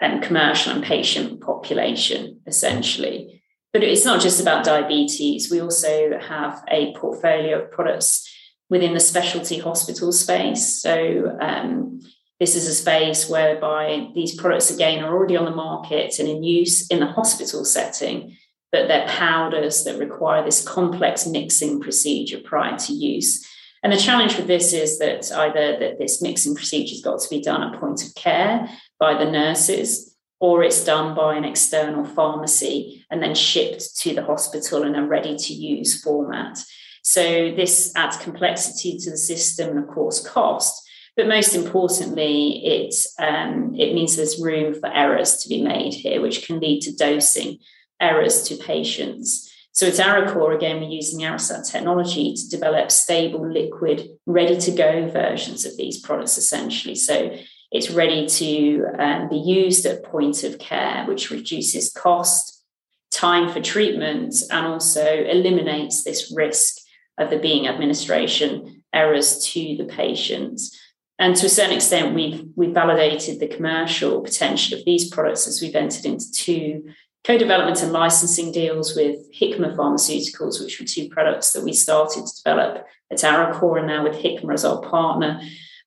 um, commercial and patient population essentially. But it's not just about diabetes. We also have a portfolio of products within the specialty hospital space. So um, this is a space whereby these products again are already on the market and in use in the hospital setting but they're powders that require this complex mixing procedure prior to use. And the challenge with this is that either that this mixing procedure has got to be done at point of care by the nurses, or it's done by an external pharmacy and then shipped to the hospital in a ready to use format. So this adds complexity to the system and, of course, cost. But most importantly, it, um, it means there's room for errors to be made here, which can lead to dosing errors to patients. So at Arecor, again, we're using Arestat technology to develop stable, liquid, ready to go versions of these products essentially. So it's ready to um, be used at point of care, which reduces cost, time for treatment, and also eliminates this risk of there being administration errors to the patient. And to a certain extent, we've we've validated the commercial potential of these products as we've entered into two co-development and licensing deals with Hikma Pharmaceuticals, which were two products that we started to develop at Arecor, and now with Hikma as our partner,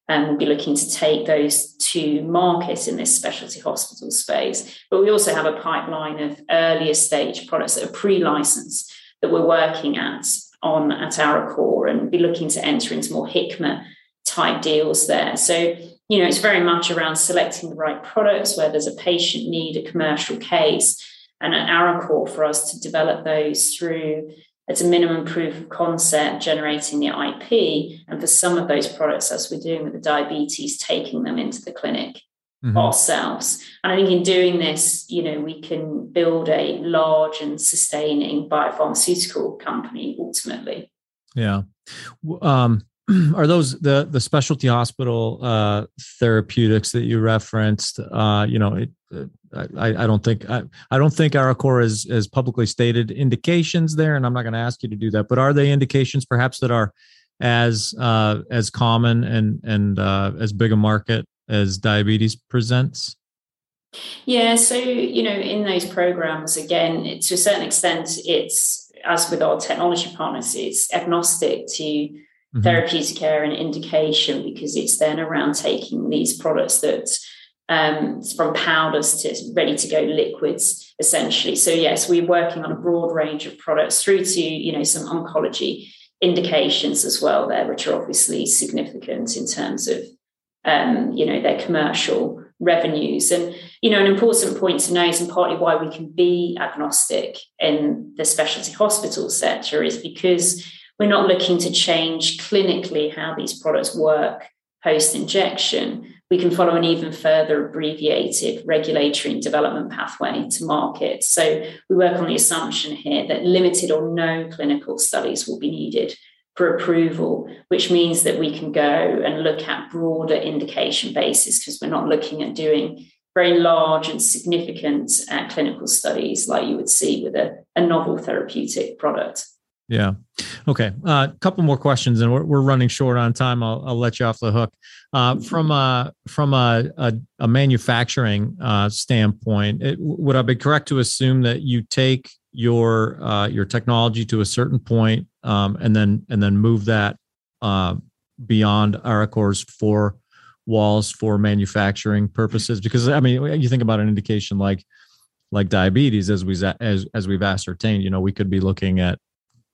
and we'll be looking to take those to market in this specialty hospital space. But we also have a pipeline of earlier stage products that are pre-licensed that we're working at on at Arecor, and be looking to enter into more Hikma type deals there. So you know, it's very much around selecting the right products where there's a patient need, a commercial case, and an at Arecor for us to develop those through as a minimum proof of concept generating the IP, and for some of those products, as we're doing with the diabetes, taking them into the clinic mm-hmm. ourselves. And I think in doing this, you know, we can build a large and sustaining biopharmaceutical company ultimately. Yeah. Um, are those the the specialty hospital uh, therapeutics that you referenced? Uh, you know, it, uh, I, I don't think I, I don't think Arecor is is publicly stated indications there, and I'm not going to ask you to do that. But are they indications perhaps that are as uh, as common and and uh, as big a market as diabetes presents? Yeah, so you know, in those programs, again, to a certain extent, it's as with our technology partners, it's agnostic to mm-hmm. therapeutic area and indication because it's then around taking these products that um, from powders to ready to go liquids, essentially. So yes, we're working on a broad range of products through to you know some oncology indications as well there, which are obviously significant in terms of um, you know their commercial revenues. And you know an important point to note, and partly why we can be agnostic in the specialty hospital sector, is because we're not looking to change clinically how these products work post injection we can follow an even further abbreviated regulatory and development pathway to market. So we work on the assumption here that limited or no clinical studies will be needed for approval, which means that we can go and look at broader indication basis because we're not looking at doing very large and significant uh, clinical studies like you would see with a, a novel therapeutic product. Yeah. Okay. A uh, couple more questions, and we're, we're running short on time. I'll, I'll let you off the hook. Uh, from a from a a, a manufacturing uh, standpoint, it, would I be correct to assume that you take your uh, your technology to a certain point, um, and then and then move that uh, beyond Arecor's four walls for manufacturing purposes? Because I mean, you think about an indication like like diabetes, as we as as we've ascertained, you know, we could be looking at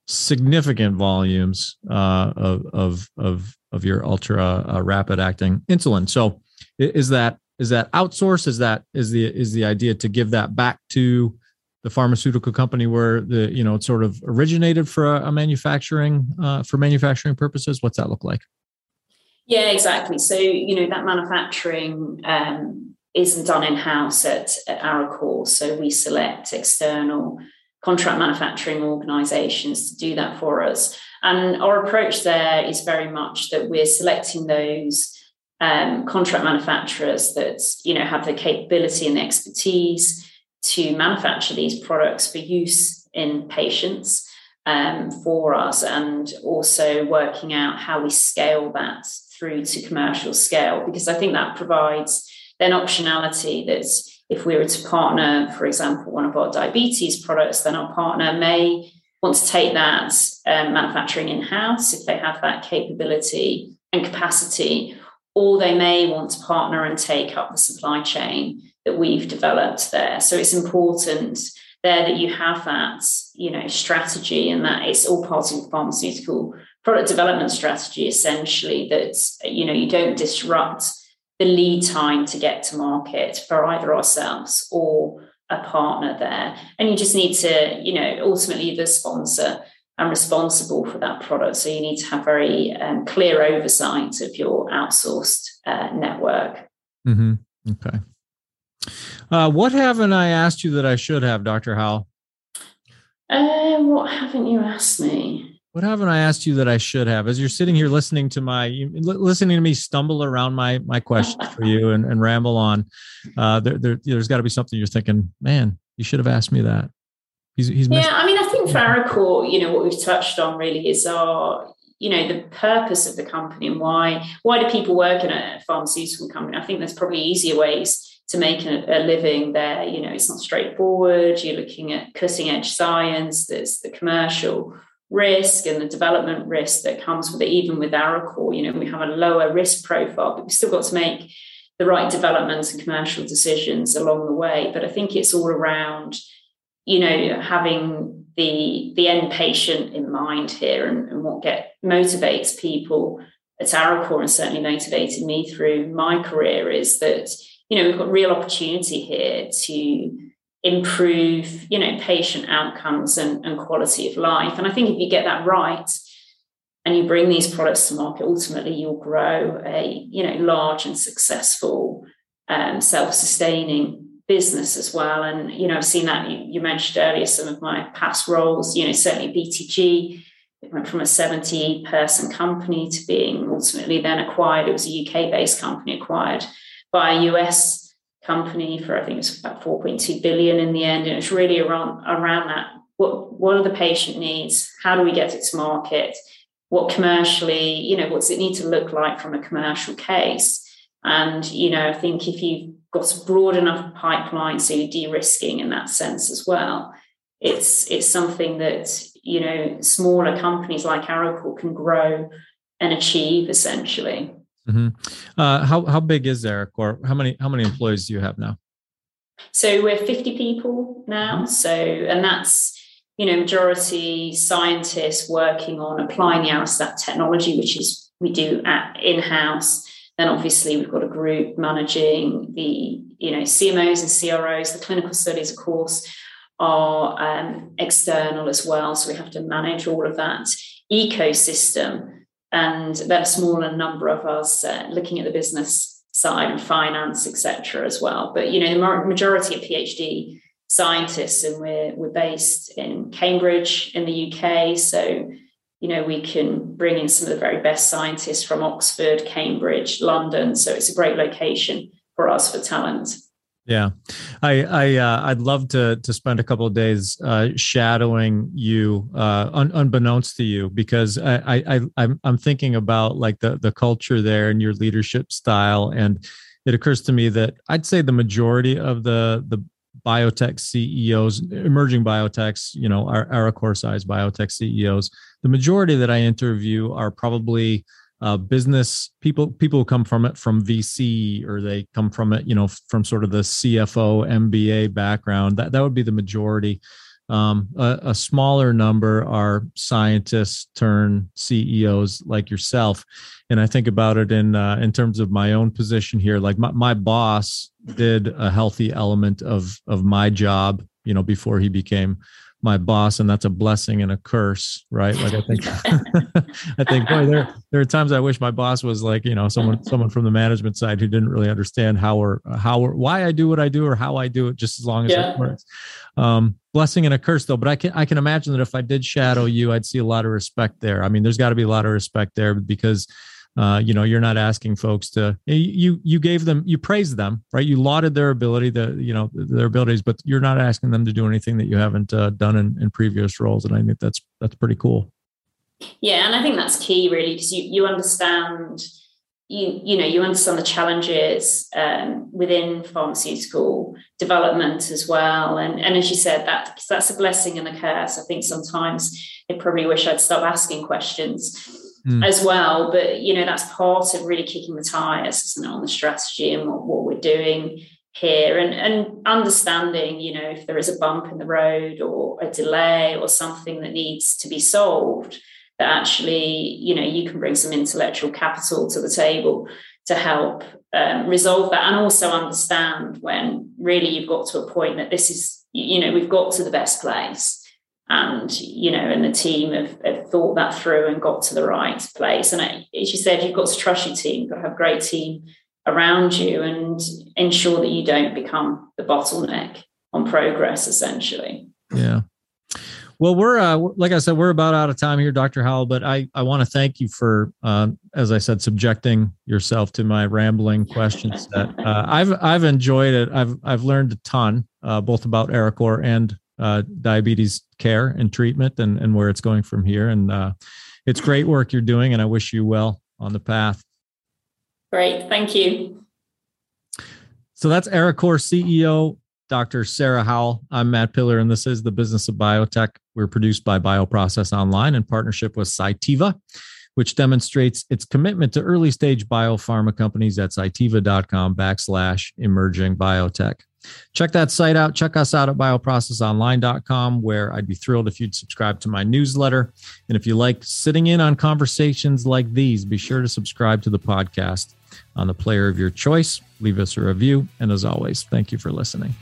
significant volumes uh, of, of of of your ultra uh, rapid acting insulin. So is that is that outsource? Is that is the is the idea to give that back to the pharmaceutical company where the you know it sort of originated for a, manufacturing uh, for manufacturing purposes? What's that look like? Yeah, exactly. So you know that manufacturing um, isn't done in house at, at Arecor. So we select external contract manufacturing organizations to do that for us. And our approach there is very much that we're selecting those um, contract manufacturers that you know have the capability and the expertise to manufacture these products for use in patients um, for us, and also working out how we scale that through to commercial scale because I think that provides then optionality that's if we were to partner, for example, one of our diabetes products, then our partner may want to take that um, manufacturing in house if they have that capability and capacity, or they may want to partner and take up the supply chain that we've developed there. So it's important there that you have that, you know, strategy and that it's all part of the pharmaceutical product development strategy, essentially, that you know you don't disrupt the lead time to get to market for either ourselves or a partner there. And you just need to, you know, ultimately the sponsor and responsible for that product. So you need to have very um, clear oversight of your outsourced uh, network. Mm-hmm. Okay. Uh, what haven't I asked you that I should have, Dr. Howell? Uh, what haven't you asked me? What haven't I asked you that I should have? As you're sitting here listening to my listening to me stumble around my my questions for you and, and ramble on, uh, there, there has got to be something you're thinking, man, you should have asked me that. He's he's yeah. I mean, I think for Arecor, you know, what we've touched on really is our you know the purpose of the company and why why do people work in a pharmaceutical company? I think there's probably easier ways to make a, a, living there. You know, it's not straightforward. You're looking at cutting edge science. There's the commercial risk and the development risk that comes with it, even with Arecor. You know, we have a lower risk profile, but we've still got to make the right developments and commercial decisions along the way. But I think it's all around, you know, having the the end patient in mind here and, and what get motivates people at Arecor and certainly motivated me through my career is that, you know, we've got real opportunity here to improve you know patient outcomes and, and quality of life. And i think if you get that right and you bring these products to market ultimately you'll grow a you know large and successful um, self-sustaining business as well. And you know i've seen that you, you, mentioned earlier some of my past roles you know certainly btg it went from a 70 person company to being ultimately then acquired. It was a uk based company acquired by a us company for I think it's about 4.2 billion in the end, and it's really around around that. What what are the patient needs? How do we get it to market? What commercially, you know, what's it need to look like from a commercial case? And you know, I think if you've got a broad enough pipeline, so you're de-risking in that sense as well, it's it's something that you know smaller companies like Arecor can grow and achieve essentially. Mm-hmm. Uh, how how big is Arecor? How many how many employees do you have now? So we're 50 people now. Mm-hmm. So and that's you know majority scientists working on applying the Arestat technology, which is we do at in house. Then obviously we've got a group managing the you know CMOs and CROs, the clinical studies, of course, are um, external as well. So we have to manage all of that ecosystem and then a smaller number of us uh, looking at the business side and finance, etc., as well. But you know, the majority of PhD scientists, and we're we're based in Cambridge in the UK, so you know we can bring in some of the very best scientists from Oxford, Cambridge, London. So it's a great location for us for talent. Yeah, I I uh, I'd love to to spend a couple of days uh, shadowing you, uh, un, unbeknownst to you, because I, I I'm I'm thinking about like the the culture there and your leadership style, and it occurs to me that I'd say the majority of the the biotech CEOs, emerging biotechs, you know, Arecor size biotech CEOs, the majority that I interview are probably uh, business people people come from it from VC or they come from it you know from sort of the CFO MBA background that that would be the majority. Um, a, a, smaller number are scientists turn CEOs like yourself. And I think about it in uh, in terms of my own position here like my, my boss did a healthy element of of my job you know before he became my boss and that's a blessing and a curse right? Like i think i think boy there there are times i wish my boss was like you know someone someone from the management side who didn't really understand how or how or why i do what i do or how i do it just as long as yeah. it works. Um, blessing and a curse though but i can i can imagine that if i did shadow you i'd see a lot of respect there. I mean there's got to be a lot of respect there because uh, you know you're not asking folks to you you gave them you praised them right? You lauded their ability the you know their abilities but you're not asking them to do anything that you haven't uh, done in, in previous roles and i think that's that's pretty cool. Yeah and i think that's key really because you you understand you you know you understand the challenges um, within pharmaceutical development as well and and as you said that that's a blessing and a curse. I think sometimes i probably wish i'd stop asking questions mm. as well. But you know, that's part of really kicking the tires, isn't it, on the strategy and what, what we're doing here and, and understanding, you know, if there is a bump in the road or a delay or something that needs to be solved, that actually, you know, you can bring some intellectual capital to the table to help um, resolve that and also understand when really you've got to a point that this is, you know, we've got to the best place and you know and the team have, have, thought that through and got to the right place. And as you said you've got to trust your team you've got to have a great team around you and ensure that you don't become the bottleneck on progress essentially. Yeah. Well we're uh, like i said we're about out of time here dr howell but i i want to thank you for uh, as i said subjecting yourself to my rambling questions that uh, i've i've enjoyed it. I've i've learned a ton uh, both about Arecor and uh, diabetes care and treatment and, and where it's going from here. And uh, it's great work you're doing, and I wish you well on the path. Great. Thank you. So that's Arecor CEO, Dr. Sarah Howell. I'm Matt Pillar, and this is the Business of Biotech. We're produced by Bioprocess Online in partnership with Cytiva, which demonstrates its commitment to early stage biopharma companies at cytiva.com backslash emerging biotech. Check that site out. Check us out at bioprocessonline.com, where I'd be thrilled if you'd subscribe to my newsletter. And if you like sitting in on conversations like these, be sure to subscribe to the podcast on the player of your choice. Leave us a review. And as always, thank you for listening.